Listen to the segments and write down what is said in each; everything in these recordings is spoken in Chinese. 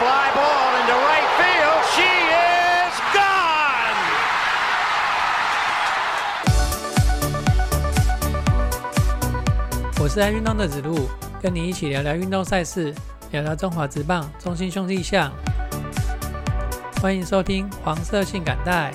fly ball into right field. She is gone. 我是爱运动的子路，跟你一起聊聊运动赛事，聊聊中华职棒中心兄弟象。欢迎收听黄色性感带。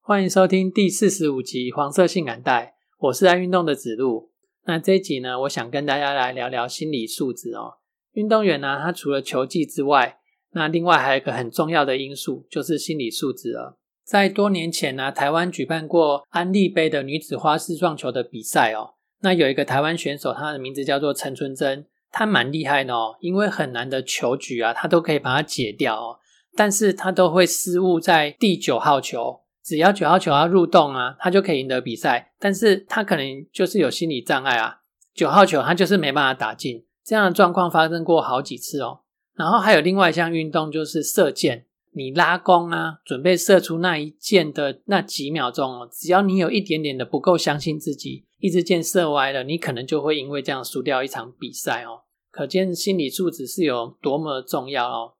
欢迎收听第四十五集黄色性感带，我是爱运动的子路。那这一集呢，我想跟大家来聊聊心理素质哦。运动员呢，他除了球技之外，那另外还有一个很重要的因素，就是心理素质了。在多年前呢，台湾举办过安利杯的女子花式撞球的比赛哦。那有一个台湾选手，她的名字叫做陈春珍，她蛮厉害的哦，因为很难的球局啊，她都可以把它解掉哦。但是她都会失误在第九号球。只要九号球要入洞啊，他就可以赢得比赛。但是他可能就是有心理障碍啊，九号球他就是没办法打进。这样的状况发生过好几次哦。然后还有另外一项运动就是射箭，你拉弓啊，准备射出那一箭的那几秒钟哦，只要你有一点点的不够相信自己，一支箭射歪了，你可能就会因为这样输掉一场比赛哦。可见心理素质是有多么重要哦。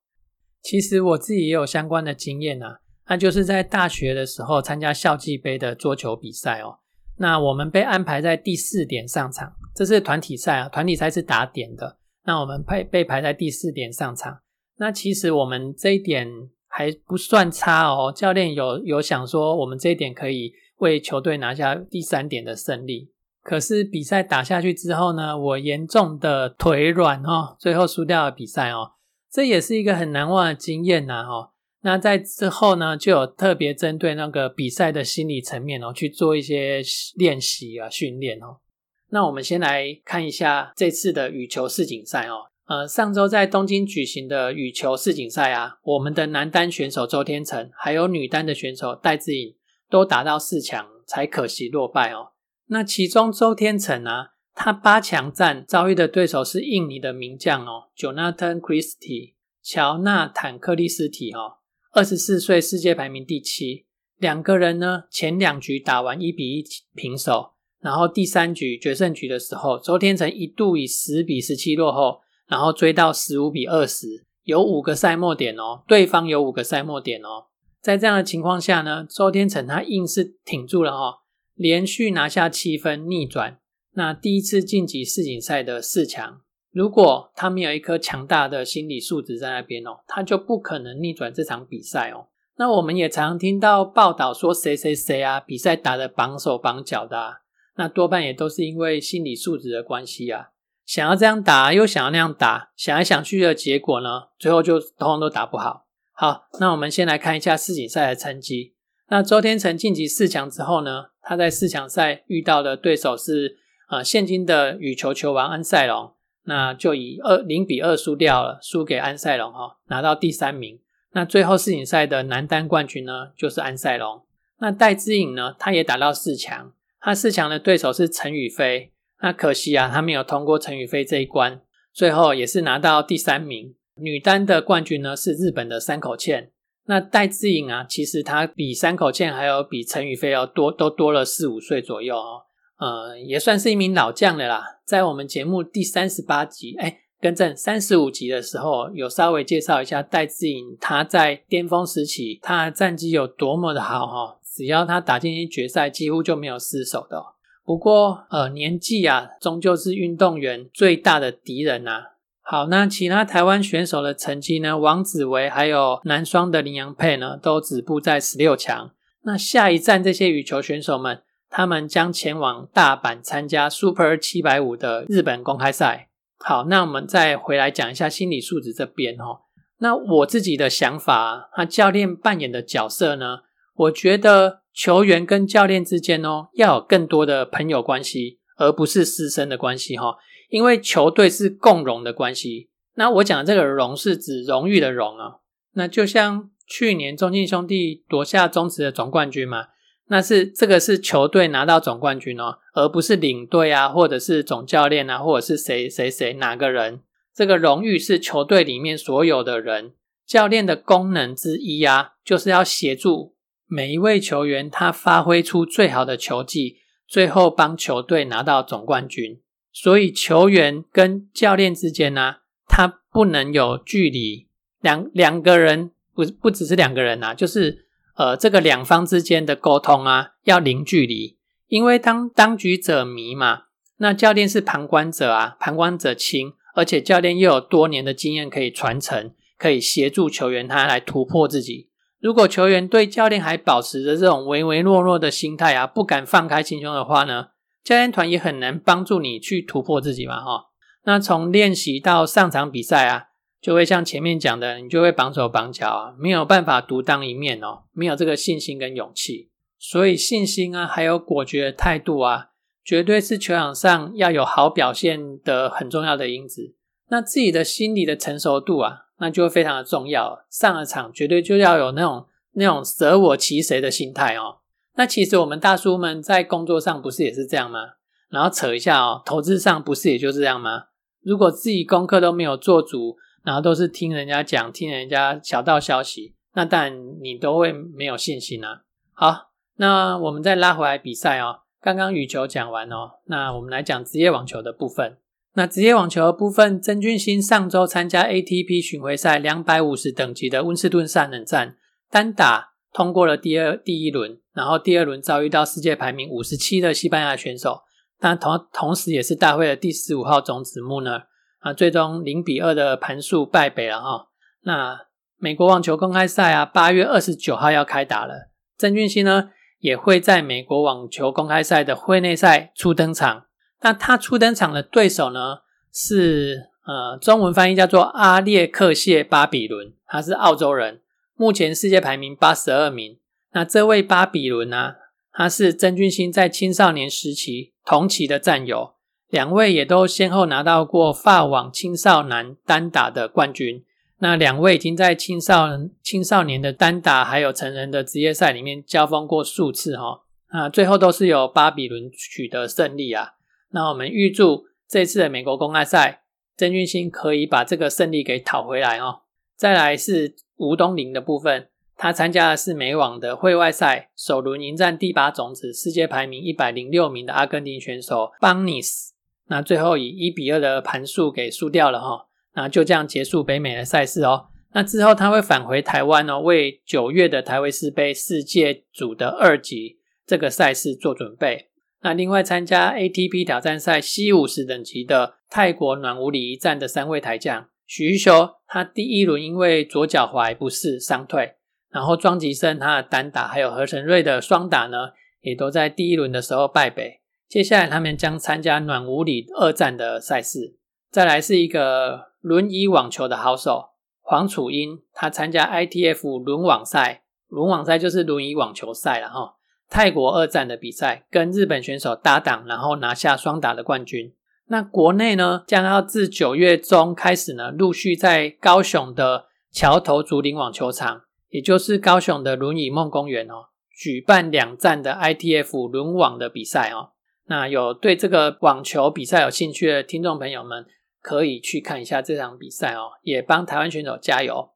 其实我自己也有相关的经验啊。那就是在大学的时候参加校际杯的桌球比赛哦。那我们被安排在第四点上场，这是团体赛啊，团体赛是打点的。那我们被被排在第四点上场。那其实我们这一点还不算差哦。教练有有想说，我们这一点可以为球队拿下第三点的胜利。可是比赛打下去之后呢，我严重的腿软哦，最后输掉了比赛哦。这也是一个很难忘的经验呐，哦。那在之后呢，就有特别针对那个比赛的心理层面哦，去做一些练习啊、训练哦。那我们先来看一下这次的羽球世锦赛哦。呃，上周在东京举行的羽球世锦赛啊，我们的男单选手周天成，还有女单的选手戴资颖，都打到四强，才可惜落败哦。那其中周天成啊，他八强战遭遇的对手是印尼的名将哦，Jonathan Christie，乔纳坦克利斯提哦。二十四岁，世界排名第七。两个人呢，前两局打完一比一平手，然后第三局决胜局的时候，周天成一度以十比十七落后，然后追到十五比二十，有五个赛末点哦，对方有五个赛末点哦。在这样的情况下呢，周天成他硬是挺住了哦，连续拿下七分，逆转，那第一次晋级世锦赛的四强。如果他没有一颗强大的心理素质在那边哦，他就不可能逆转这场比赛哦。那我们也常听到报道说谁谁谁啊，比赛打得绑手绑脚的，啊那多半也都是因为心理素质的关系啊。想要这样打，又想要那样打，想来想去的结果呢，最后就通通都打不好。好，那我们先来看一下世锦赛的成绩。那周天成晋级四强之后呢，他在四强赛遇到的对手是呃现今的羽球球王安塞龙。那就以二零比二输掉了，输给安塞龙哈，拿到第三名。那最后世锦赛的男单冠军呢，就是安塞龙。那戴资颖呢，他也打到四强，他四强的对手是陈雨菲。那可惜啊，他没有通过陈雨菲这一关，最后也是拿到第三名。女单的冠军呢是日本的山口茜。那戴资颖啊，其实她比山口茜还有比陈雨菲要多，都多了四五岁左右哦。呃，也算是一名老将了啦。在我们节目第三十八集，哎，更正三十五集的时候，有稍微介绍一下戴志颖他在巅峰时期，他的战绩有多么的好哈。只要他打进决赛，几乎就没有失手的。不过，呃，年纪啊，终究是运动员最大的敌人呐。好，那其他台湾选手的成绩呢？王子维还有男双的林洋配呢，都止步在十六强。那下一站这些羽球选手们。他们将前往大阪参加 Super 七百五的日本公开赛。好，那我们再回来讲一下心理素质这边哦。那我自己的想法，那教练扮演的角色呢？我觉得球员跟教练之间哦，要有更多的朋友关系，而不是师生的关系哈。因为球队是共荣的关系。那我讲的这个荣是指荣誉的荣啊。那就像去年中信兄弟夺下中职的总冠军嘛。那是这个是球队拿到总冠军哦，而不是领队啊，或者是总教练啊，或者是谁谁谁哪个人。这个荣誉是球队里面所有的人。教练的功能之一啊，就是要协助每一位球员他发挥出最好的球技，最后帮球队拿到总冠军。所以球员跟教练之间呢，他不能有距离，两两个人不不只是两个人呐，就是呃这个两方之间的沟通啊要零距离，因为当当局者迷嘛，那教练是旁观者啊，旁观者清，而且教练又有多年的经验可以传承，可以协助球员他来突破自己。如果球员对教练还保持着这种唯唯诺诺的心态啊，不敢放开心胸的话呢？教练团也很难帮助你去突破自己嘛，哈。那从练习到上场比赛啊，就会像前面讲的，你就会绑手绑脚啊，没有办法独当一面哦，没有这个信心跟勇气。所以信心啊，还有果决的态度啊，绝对是球场上要有好表现的很重要的因子。那自己的心理的成熟度啊，那就非常的重要。上了场绝对就要有那种那种舍我其谁的心态哦。那其实我们大叔们在工作上不是也是这样吗？然后扯一下哦，投资上不是也就是这样吗？如果自己功课都没有做足，然后都是听人家讲、听人家小道消息，那当然你都会没有信心啊。好，那我们再拉回来比赛哦。刚刚羽球讲完哦，那我们来讲职业网球的部分。那职业网球的部分，曾俊欣上周参加 ATP 巡回赛两百五十等级的温斯顿三人战单打。通过了第二第一轮，然后第二轮遭遇到世界排名五十七的西班牙选手，但同同时也是大会的第十五号种子穆勒啊，最终零比二的盘数败北了哈。那美国网球公开赛啊，八月二十九号要开打了，郑俊熙呢也会在美国网球公开赛的会内赛初登场。那他初登场的对手呢是呃，中文翻译叫做阿列克谢巴比伦，他是澳洲人。目前世界排名八十二名。那这位巴比伦呢？他是曾俊熙在青少年时期同期的战友，两位也都先后拿到过法网青少年单打的冠军。那两位已经在青少青少年的单打还有成人的职业赛里面交锋过数次哈。啊，最后都是由巴比伦取得胜利啊。那我们预祝这次的美国公开赛，曾俊欣可以把这个胜利给讨回来哦。再来是。吴东林的部分，他参加的是美网的会外赛，首轮迎战第八种子、世界排名一百零六名的阿根廷选手邦尼斯，那最后以一比二的盘数给输掉了哈，那就这样结束北美的赛事哦。那之后他会返回台湾哦，为九月的台维斯杯世界组的二级这个赛事做准备。那另外参加 ATP 挑战赛 C 五十等级的泰国暖武里一战的三位台将。许修他第一轮因为左脚踝不适伤退，然后庄吉生他的单打还有何成瑞的双打呢，也都在第一轮的时候败北。接下来他们将参加暖武里二战的赛事。再来是一个轮椅网球的好手黄楚英，他参加 ITF 轮网赛，轮网赛就是轮椅网球赛了哈。泰国二战的比赛跟日本选手搭档，然后拿下双打的冠军。那国内呢，将要自九月中开始呢，陆续在高雄的桥头竹林网球场，也就是高雄的轮椅梦公园哦，举办两站的 ITF 轮网的比赛哦。那有对这个网球比赛有兴趣的听众朋友们，可以去看一下这场比赛哦，也帮台湾选手加油。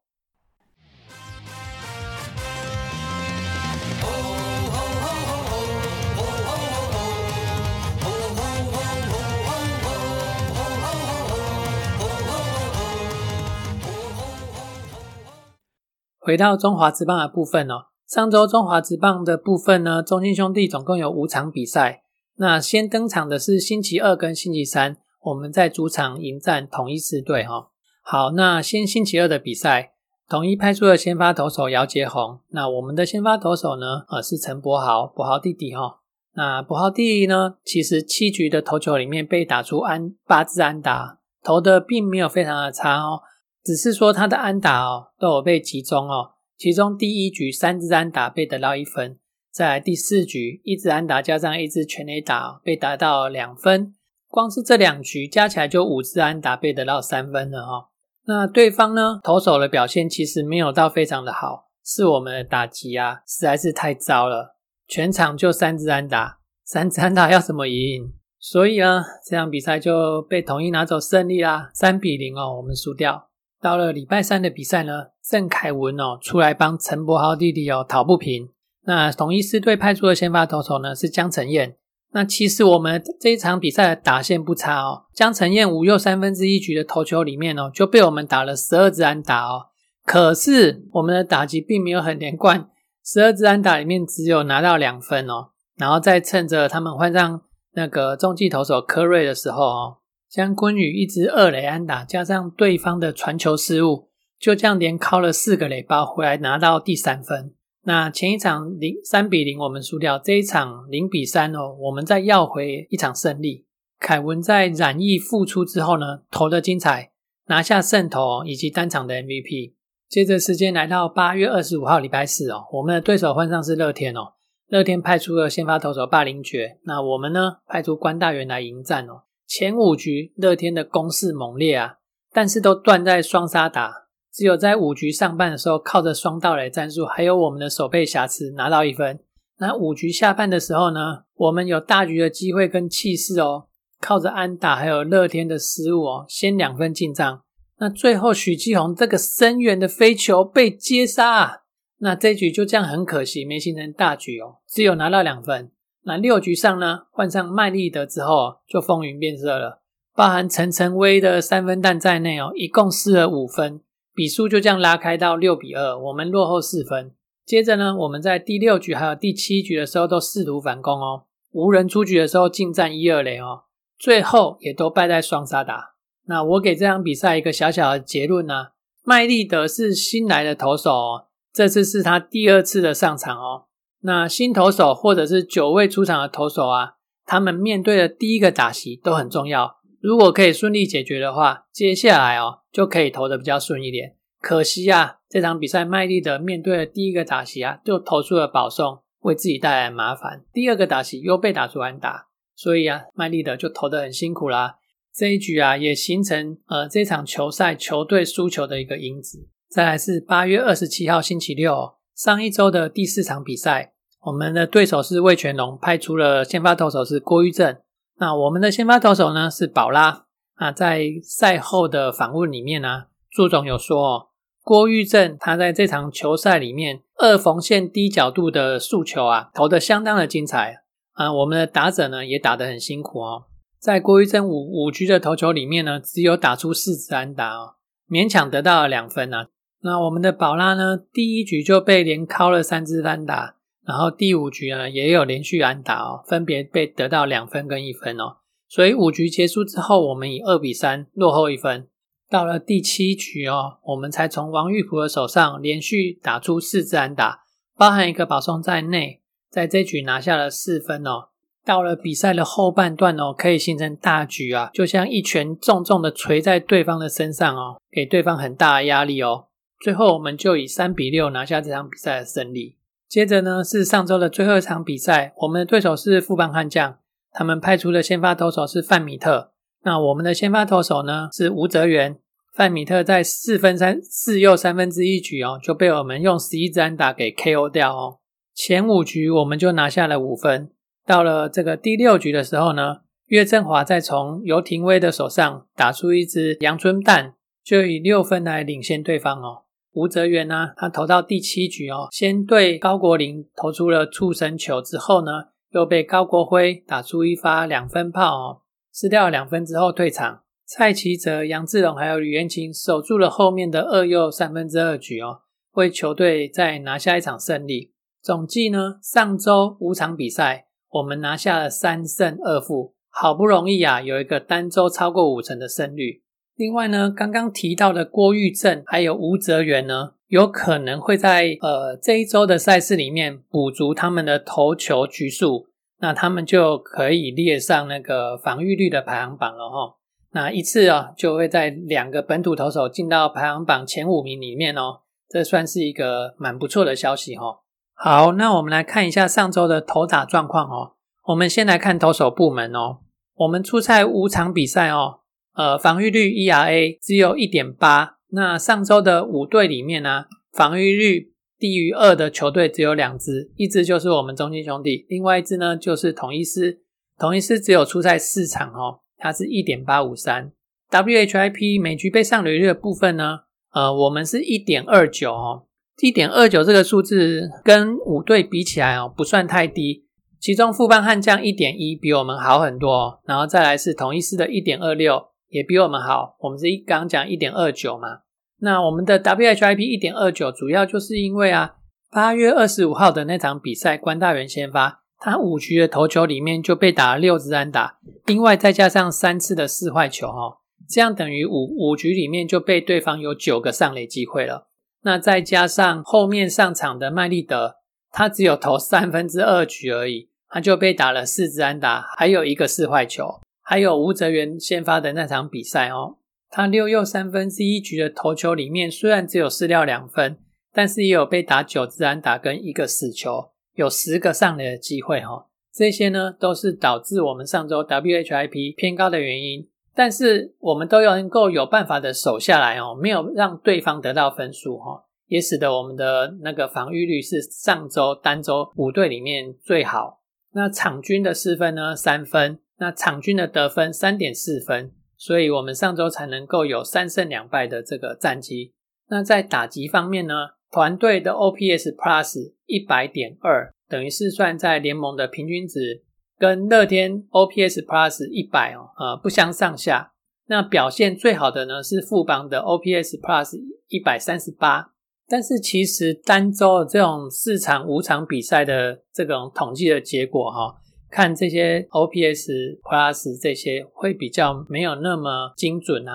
回到中华职棒的部分哦，上周中华职棒的部分呢，中信兄弟总共有五场比赛。那先登场的是星期二跟星期三，我们在主场迎战统一四队哈。好，那先星期二的比赛，统一派出了先发投手姚杰宏。那我们的先发投手呢，呃是陈柏豪，柏豪弟弟哈。那柏豪弟弟呢，其实七局的投球里面被打出安八支安打，投的并没有非常的差哦。只是说他的安打哦都有被集中哦，其中第一局三支安打被得到一分，在第四局一支安打加上一支全垒打被打到两分，光是这两局加起来就五支安打被得到三分了哈。那对方呢投手的表现其实没有到非常的好，是我们的打击啊实在是太糟了，全场就三支安打，三支安打要怎么赢？所以呢这场比赛就被统一拿走胜利啦，三比零哦，我们输掉。到了礼拜三的比赛呢，郑凯文哦出来帮陈柏豪弟弟哦讨不平。那统一狮队派出的先发投手呢是江承彦，那其实我们这一场比赛的打线不差哦，江承彦五又三分之一局的投球里面哦，就被我们打了十二支安打哦。可是我们的打击并没有很连贯，十二支安打里面只有拿到两分哦。然后再趁着他们换上那个中继投手科瑞的时候哦，将昆宇一支二垒安打加上对方的传球失误，就这样连敲了四个垒包回来拿到第三分。那前一场零三比零我们输掉，这一场零比三哦，我们再要回一场胜利。凯文在染疫复出之后呢，投的精彩，拿下胜投以及单场的 MVP。接着时间来到八月二十五号礼拜四哦，我们的对手换上是乐天哦，乐天派出了先发投手霸凌爵，那我们呢派出关大元来迎战哦。前五局乐天的攻势猛烈啊，但是都断在双杀打。只有在五局上半的时候，靠着双盗垒战术，还有我们的守备瑕疵拿到一分。那五局下半的时候呢，我们有大局的机会跟气势哦，靠着安打还有乐天的失误哦，先两分进账。那最后许继宏这个深远的飞球被接杀啊，那这局就这样很可惜没形成大局哦，只有拿到两分。那六局上呢，换上麦利德之后就风云变色了，包含陈晨威的三分弹在内哦，一共失了五分。比数就这样拉开到六比二，我们落后四分。接着呢，我们在第六局还有第七局的时候都试图反攻哦，无人出局的时候进战一二垒哦，最后也都败在双杀打。那我给这场比赛一个小小的结论呢，麦利德是新来的投手哦，这次是他第二次的上场哦。那新投手或者是久未出场的投手啊，他们面对的第一个打席都很重要。如果可以顺利解决的话，接下来哦就可以投的比较顺一点。可惜啊，这场比赛麦利德面对了第一个打席啊，就投出了保送，为自己带来麻烦。第二个打席又被打出安打，所以啊，麦利德就投的很辛苦啦。这一局啊，也形成呃这场球赛球队输球的一个因子。再来是八月二十七号星期六，上一周的第四场比赛，我们的对手是魏全龙，派出了先发投手是郭玉正。那我们的先发投手呢是宝拉啊，在赛后的访问里面呢，朱总有说，哦郭玉正他在这场球赛里面二缝线低角度的速球啊，投的相当的精彩啊。我们的打者呢也打得很辛苦哦，在郭玉正五五局的投球里面呢，只有打出四支安打哦，勉强得到了两分啊。那我们的宝拉呢，第一局就被连敲了三支安打。然后第五局呢也有连续安打哦，分别被得到两分跟一分哦，所以五局结束之后，我们以二比三落后一分。到了第七局哦，我们才从王玉普的手上连续打出四支安打，包含一个保送在内，在这局拿下了四分哦。到了比赛的后半段哦，可以形成大局啊，就像一拳重重的捶在对方的身上哦，给对方很大的压力哦。最后我们就以三比六拿下这场比赛的胜利。接着呢是上周的最后一场比赛，我们的对手是富邦悍将，他们派出的先发投手是范米特。那我们的先发投手呢是吴泽源。范米特在四分三四又三分之一局哦，就被我们用十一支安打给 KO 掉哦。前五局我们就拿下了五分。到了这个第六局的时候呢，岳振华再从尤廷威的手上打出一支阳春蛋，就以六分来领先对方哦。吴泽源呢，他投到第七局哦，先对高国林投出了触身球，之后呢，又被高国辉打出一发两分炮哦，失掉两分之后退场。蔡奇哲、杨志龙还有吕元清守住了后面的二又三分之二局哦，为球队再拿下一场胜利。总计呢，上周五场比赛，我们拿下了三胜二负，好不容易啊，有一个单周超过五成的胜率。另外呢，刚刚提到的郭玉正还有吴泽源呢，有可能会在呃这一周的赛事里面补足他们的投球局数，那他们就可以列上那个防御率的排行榜了哈。那一次啊，就会在两个本土投手进到排行榜前五名里面哦，这算是一个蛮不错的消息哈。好，那我们来看一下上周的投打状况哦。我们先来看投手部门哦，我们出赛五场比赛哦。呃，防御率 ERA 只有一点八。那上周的五队里面呢，防御率低于二的球队只有两支，一支就是我们中金兄弟，另外一支呢就是统一师。统一师只有出赛四场哦，它是一点八五三。WHIP 每局被上垒率的部分呢，呃，我们是一点二九哦，一点二九这个数字跟五队比起来哦，不算太低。其中富邦悍将一点一比我们好很多，哦然后再来是统一狮的一点二六也比我们好，我们是一刚讲一点二九嘛。那我们的 WHIP 一点二九主要就是因为啊，八月二十五号的那场比赛关大元先发，他五局的投球里面就被打了六支安打，另外再加上三次的四坏球哦，这样等于五五局里面就被对方有九个上垒机会了。那再加上后面上场的麦利德。他只有投三分之二局而已，他就被打了四支安打，还有一个四坏球。还有吴泽源先发的那场比赛哦，他六又三分之一局的投球里面，虽然只有四掉两分，但是也有被打九自安打跟一个死球，有十个上垒的机会哈。这些呢都是导致我们上周 WHIP 偏高的原因，但是我们都有能够有办法的守下来哦，没有让对方得到分数哈。也使得我们的那个防御率是上周单周五队里面最好。那场均的失分呢三分，那场均的得分三点四分，所以我们上周才能够有三胜两败的这个战绩。那在打击方面呢，团队的 OPS Plus 一百点二，等于是算在联盟的平均值，跟乐天 OPS Plus 一百哦，呃不相上下。那表现最好的呢是富邦的 OPS Plus 一百三十八。但是其实单周这种四场五场比赛的这种统计的结果哈，看这些 OPS Plus 这些会比较没有那么精准啊，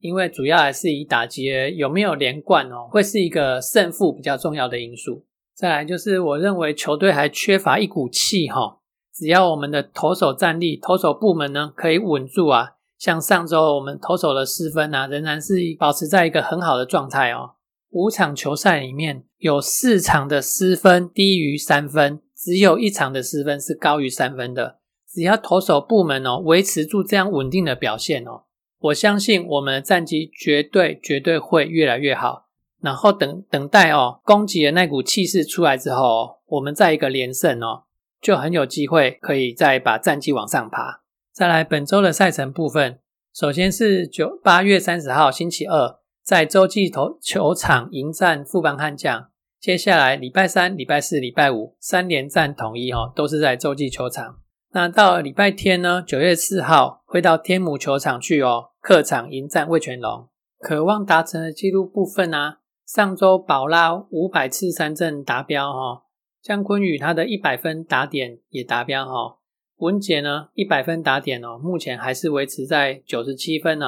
因为主要还是以打击有没有连贯哦，会是一个胜负比较重要的因素。再来就是我认为球队还缺乏一股气哈，只要我们的投手战力、投手部门呢可以稳住啊，像上周我们投手的失分啊，仍然是保持在一个很好的状态哦。五场球赛里面有四场的失分低于三分，只有一场的失分是高于三分的。只要投手部门哦维持住这样稳定的表现哦，我相信我们的战绩绝对绝对会越来越好。然后等等待哦攻击的那股气势出来之后，我们再一个连胜哦，就很有机会可以再把战绩往上爬。再来本周的赛程部分，首先是九八月三十号星期二。在洲际投球场迎战富邦悍将，接下来礼拜三、礼拜四、礼拜五三连战统一哦，都是在洲际球场。那到礼拜天呢，九月四号会到天母球场去哦，客场迎战魏全龙。渴望达成的纪录部分啊，上周宝拉五百次三振达标哈，江坤宇他的一百分打点也达标哈，文杰呢一百分打点哦，目前还是维持在九十七分呢。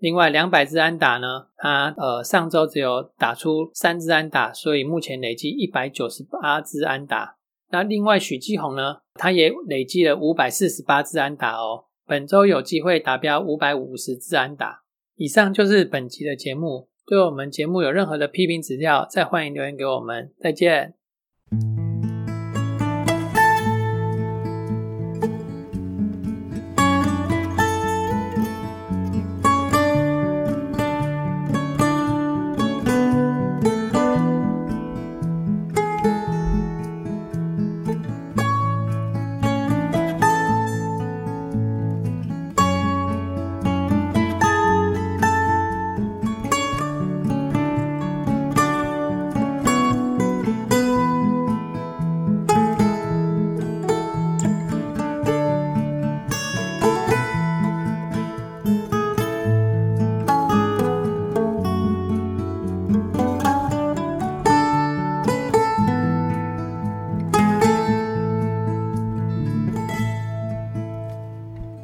另外两百支安打呢，他呃上周只有打出三支安打，所以目前累计一百九十八支安打。那另外许继宏呢，他也累计了五百四十八支安打哦，本周有机会达标五百五十支安打。以上就是本集的节目，对我们节目有任何的批评指教，再欢迎留言给我们。再见。